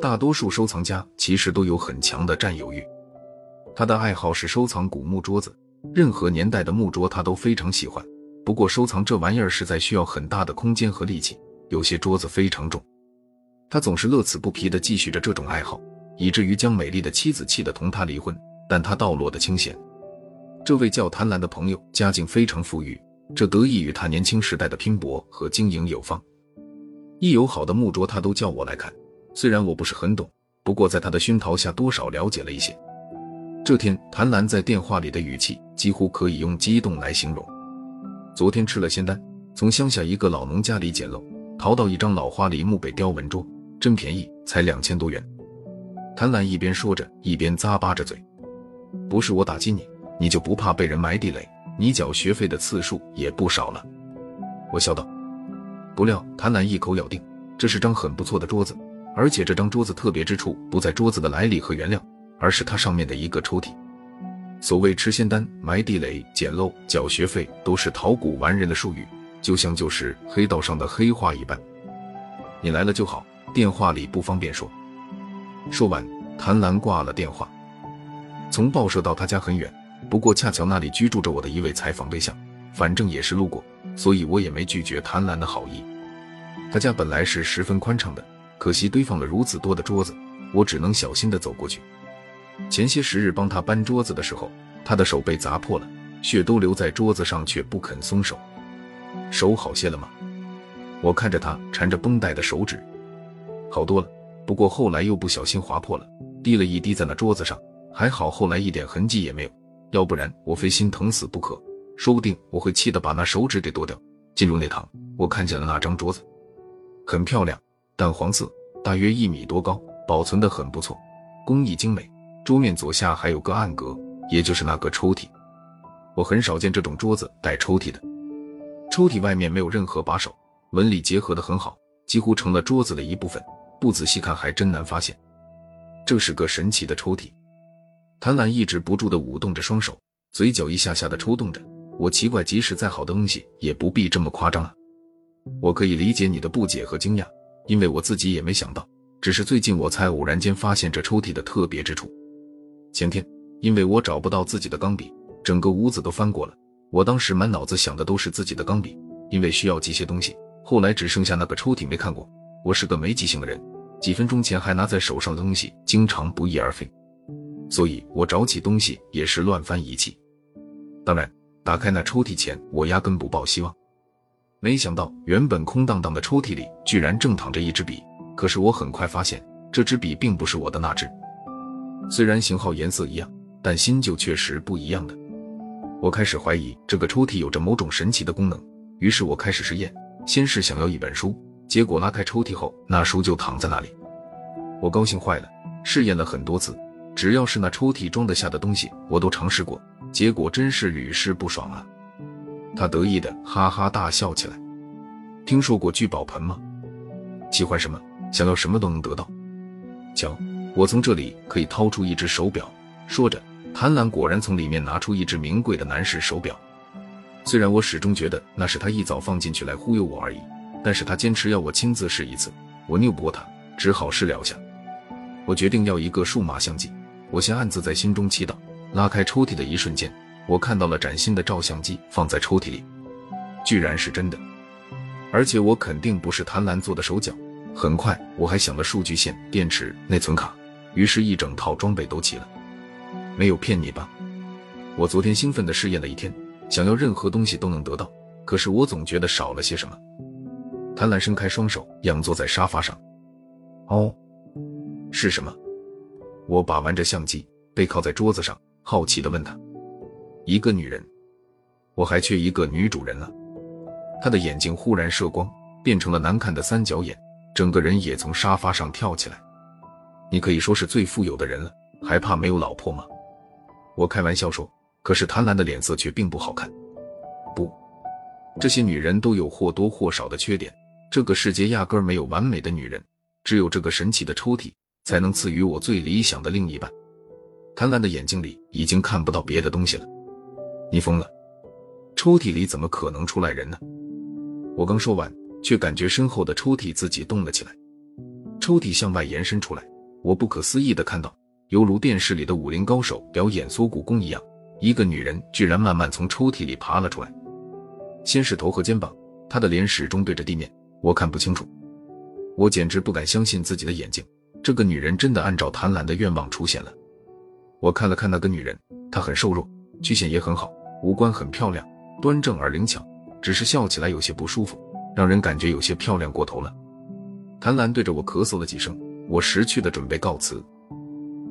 大多数收藏家其实都有很强的占有欲。他的爱好是收藏古木桌子，任何年代的木桌他都非常喜欢。不过收藏这玩意儿实在需要很大的空间和力气，有些桌子非常重。他总是乐此不疲地继续着这种爱好，以至于将美丽的妻子气得同他离婚。但他道落得清闲。这位叫谭兰的朋友家境非常富裕，这得益于他年轻时代的拼搏和经营有方。一有好的木桌，他都叫我来看。虽然我不是很懂，不过在他的熏陶下，多少了解了一些。这天，谭兰在电话里的语气几乎可以用激动来形容。昨天吃了仙丹，从乡下一个老农家里捡漏，淘到一张老花梨木北雕纹桌，真便宜，才两千多元。谭兰一边说着，一边咂巴着嘴。不是我打击你，你就不怕被人埋地雷？你缴学费的次数也不少了。我笑道。不料谭兰一口咬定，这是张很不错的桌子，而且这张桌子特别之处不在桌子的来历和原料，而是它上面的一个抽屉。所谓吃仙丹、埋地雷、捡漏、缴学费，都是淘古玩人的术语，就像就是黑道上的黑话一般。你来了就好，电话里不方便说。说完，谭兰挂了电话。从报社到他家很远，不过恰巧那里居住着我的一位采访对象，反正也是路过，所以我也没拒绝谭兰的好意。他家本来是十分宽敞的，可惜堆放了如此多的桌子，我只能小心地走过去。前些时日帮他搬桌子的时候，他的手被砸破了，血都留在桌子上，却不肯松手。手好些了吗？我看着他缠着绷带的手指，好多了，不过后来又不小心划破了，滴了一滴在那桌子上。还好，后来一点痕迹也没有，要不然我非心疼死不可。说不定我会气得把那手指给剁掉。进入内堂，我看见了那张桌子，很漂亮，淡黄色，大约一米多高，保存的很不错，工艺精美。桌面左下还有个暗格，也就是那个抽屉。我很少见这种桌子带抽屉的，抽屉外面没有任何把手，纹理结合的很好，几乎成了桌子的一部分。不仔细看还真难发现，这是个神奇的抽屉。贪婪抑制不住的舞动着双手，嘴角一下下的抽动着。我奇怪，即使再好的东西，也不必这么夸张啊！我可以理解你的不解和惊讶，因为我自己也没想到。只是最近我才偶然间发现这抽屉的特别之处。前天，因为我找不到自己的钢笔，整个屋子都翻过了。我当时满脑子想的都是自己的钢笔，因为需要记些东西。后来只剩下那个抽屉没看过。我是个没记性的人，几分钟前还拿在手上的东西，经常不翼而飞。所以我找起东西也是乱翻一气。当然，打开那抽屉前，我压根不抱希望。没想到，原本空荡荡的抽屉里居然正躺着一支笔。可是我很快发现，这支笔并不是我的那支。虽然型号、颜色一样，但新旧确实不一样的。我开始怀疑这个抽屉有着某种神奇的功能。于是我开始试验，先是想要一本书，结果拉开抽屉后，那书就躺在那里。我高兴坏了，试验了很多次。只要是那抽屉装得下的东西，我都尝试过，结果真是屡试不爽啊！他得意的哈哈大笑起来。听说过聚宝盆吗？喜欢什么，想要什么都能得到。瞧，我从这里可以掏出一只手表。说着，谭兰果然从里面拿出一只名贵的男士手表。虽然我始终觉得那是他一早放进去来忽悠我而已，但是他坚持要我亲自试一次，我拗不过他，只好试了下。我决定要一个数码相机。我先暗自在心中祈祷，拉开抽屉的一瞬间，我看到了崭新的照相机放在抽屉里，居然是真的，而且我肯定不是谭兰做的手脚。很快，我还想了数据线、电池、内存卡，于是，一整套装备都齐了。没有骗你吧？我昨天兴奋地试验了一天，想要任何东西都能得到，可是我总觉得少了些什么。谭兰伸开双手，仰坐在沙发上。哦，是什么？我把玩着相机，背靠在桌子上，好奇地问他：“一个女人，我还缺一个女主人了。”他的眼睛忽然射光，变成了难看的三角眼，整个人也从沙发上跳起来。你可以说是最富有的人了，还怕没有老婆吗？我开玩笑说，可是贪婪的脸色却并不好看。不，这些女人都有或多或少的缺点，这个世界压根儿没有完美的女人，只有这个神奇的抽屉。才能赐予我最理想的另一半。贪婪的眼睛里已经看不到别的东西了。你疯了？抽屉里怎么可能出来人呢？我刚说完，却感觉身后的抽屉自己动了起来，抽屉向外延伸出来。我不可思议的看到，犹如电视里的武林高手表演缩骨功一样，一个女人居然慢慢从抽屉里爬了出来。先是头和肩膀，她的脸始终对着地面，我看不清楚。我简直不敢相信自己的眼睛，这个女人真的按照贪婪的愿望出现了。我看了看那个女人，她很瘦弱，曲线也很好，五官很漂亮，端正而灵巧，只是笑起来有些不舒服，让人感觉有些漂亮过头了。谭兰对着我咳嗽了几声。我识趣的准备告辞，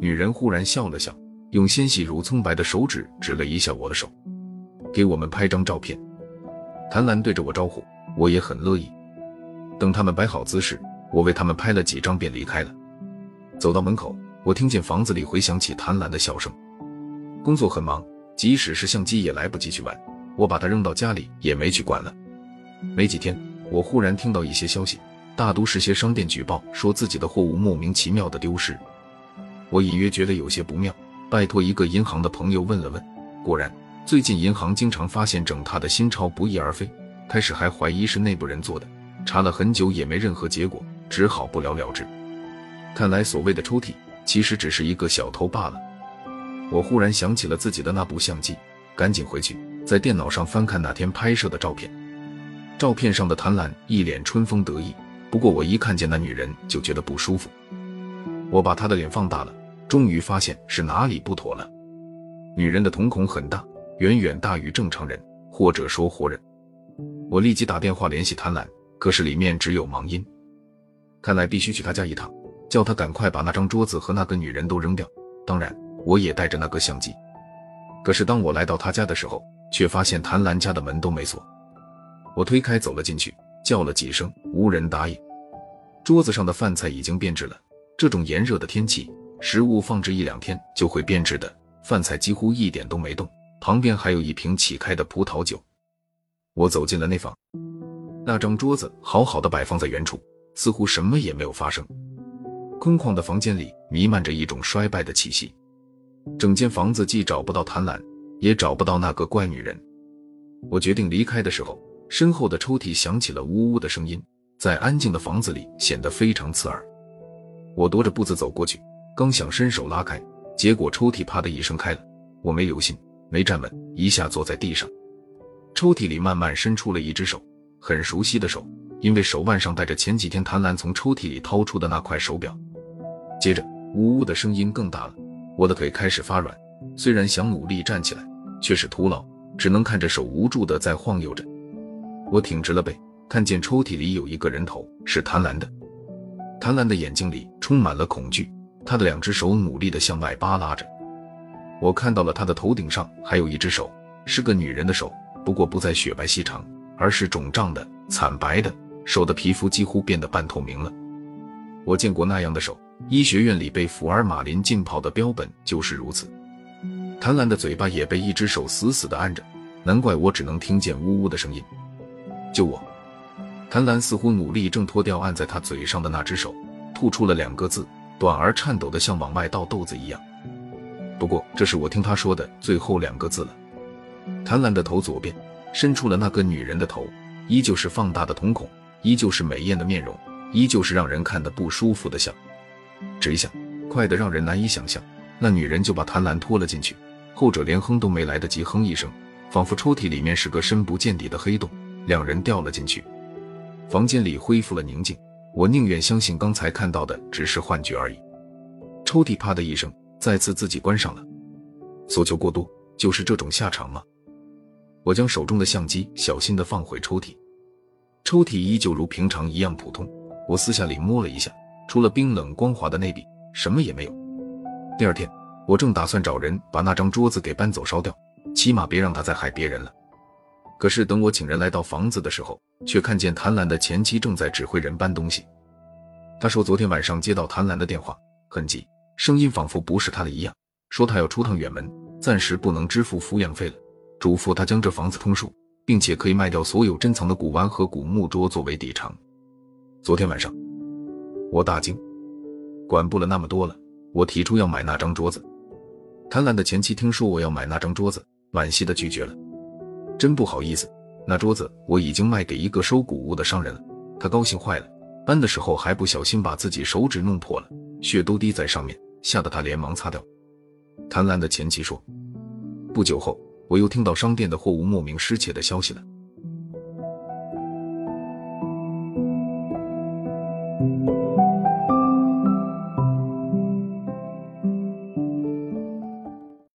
女人忽然笑了笑，用纤细如葱白的手指指了一下我的手，给我们拍张照片。谭兰对着我招呼，我也很乐意。等他们摆好姿势，我为他们拍了几张便离开了。走到门口，我听见房子里回响起贪婪的笑声。工作很忙，即使是相机也来不及去玩，我把它扔到家里也没去管了。没几天，我忽然听到一些消息。大都市些商店举报说自己的货物莫名其妙的丢失，我隐约觉得有些不妙，拜托一个银行的朋友问了问，果然最近银行经常发现整沓的新钞不翼而飞，开始还怀疑是内部人做的，查了很久也没任何结果，只好不了了之。看来所谓的抽屉其实只是一个小偷罢了。我忽然想起了自己的那部相机，赶紧回去在电脑上翻看那天拍摄的照片，照片上的谭兰一脸春风得意。不过我一看见那女人就觉得不舒服，我把她的脸放大了，终于发现是哪里不妥了。女人的瞳孔很大，远远大于正常人，或者说活人。我立即打电话联系谭兰，可是里面只有忙音。看来必须去她家一趟，叫他赶快把那张桌子和那个女人都扔掉。当然，我也带着那个相机。可是当我来到他家的时候，却发现谭兰家的门都没锁。我推开走了进去。叫了几声，无人答应。桌子上的饭菜已经变质了。这种炎热的天气，食物放置一两天就会变质的。饭菜几乎一点都没动，旁边还有一瓶起开的葡萄酒。我走进了内房，那张桌子好好的摆放在原处，似乎什么也没有发生。空旷的房间里弥漫着一种衰败的气息。整间房子既找不到贪婪，也找不到那个怪女人。我决定离开的时候。身后的抽屉响起了呜呜的声音，在安静的房子里显得非常刺耳。我踱着步子走过去，刚想伸手拉开，结果抽屉啪的一声开了。我没留心，没站稳，一下坐在地上。抽屉里慢慢伸出了一只手，很熟悉的手，因为手腕上戴着前几天谭兰从抽屉里掏出的那块手表。接着，呜呜的声音更大了，我的腿开始发软，虽然想努力站起来，却是徒劳，只能看着手无助的在晃悠着。我挺直了背，看见抽屉里有一个人头，是谭兰的。谭兰的眼睛里充满了恐惧，她的两只手努力地向外扒拉着。我看到了她的头顶上还有一只手，是个女人的手，不过不再雪白细长，而是肿胀的、惨白的，手的皮肤几乎变得半透明了。我见过那样的手，医学院里被福尔马林浸泡的标本就是如此。谭兰的嘴巴也被一只手死死地按着，难怪我只能听见呜呜的声音。救我！谭兰似乎努力挣脱掉按在他嘴上的那只手，吐出了两个字，短而颤抖的，像往外倒豆子一样。不过，这是我听他说的最后两个字了。谭兰的头左边伸出了那个女人的头，依旧是放大的瞳孔，依旧是美艳的面容，依旧是让人看得不舒服的笑。只一下，快得让人难以想象，那女人就把谭兰拖了进去，后者连哼都没来得及哼一声，仿佛抽屉里面是个深不见底的黑洞。两人掉了进去，房间里恢复了宁静。我宁愿相信刚才看到的只是幻觉而已。抽屉啪的一声，再次自己关上了。所求过多，就是这种下场吗？我将手中的相机小心地放回抽屉，抽屉依旧如平常一样普通。我私下里摸了一下，除了冰冷光滑的内壁，什么也没有。第二天，我正打算找人把那张桌子给搬走烧掉，起码别让他再害别人了。可是等我请人来到房子的时候，却看见谭兰的前妻正在指挥人搬东西。他说昨天晚上接到谭兰的电话，很急，声音仿佛不是他的一样，说他要出趟远门，暂时不能支付抚养费了，嘱咐他将这房子通数，并且可以卖掉所有珍藏的古玩和古木桌作为抵偿。昨天晚上，我大惊，管不了那么多了，我提出要买那张桌子。贪婪的前妻听说我要买那张桌子，惋惜的拒绝了。真不好意思，那桌子我已经卖给一个收古物的商人了，他高兴坏了，搬的时候还不小心把自己手指弄破了，血都滴在上面，吓得他连忙擦掉。贪婪的前妻说，不久后我又听到商店的货物莫名失窃的消息了。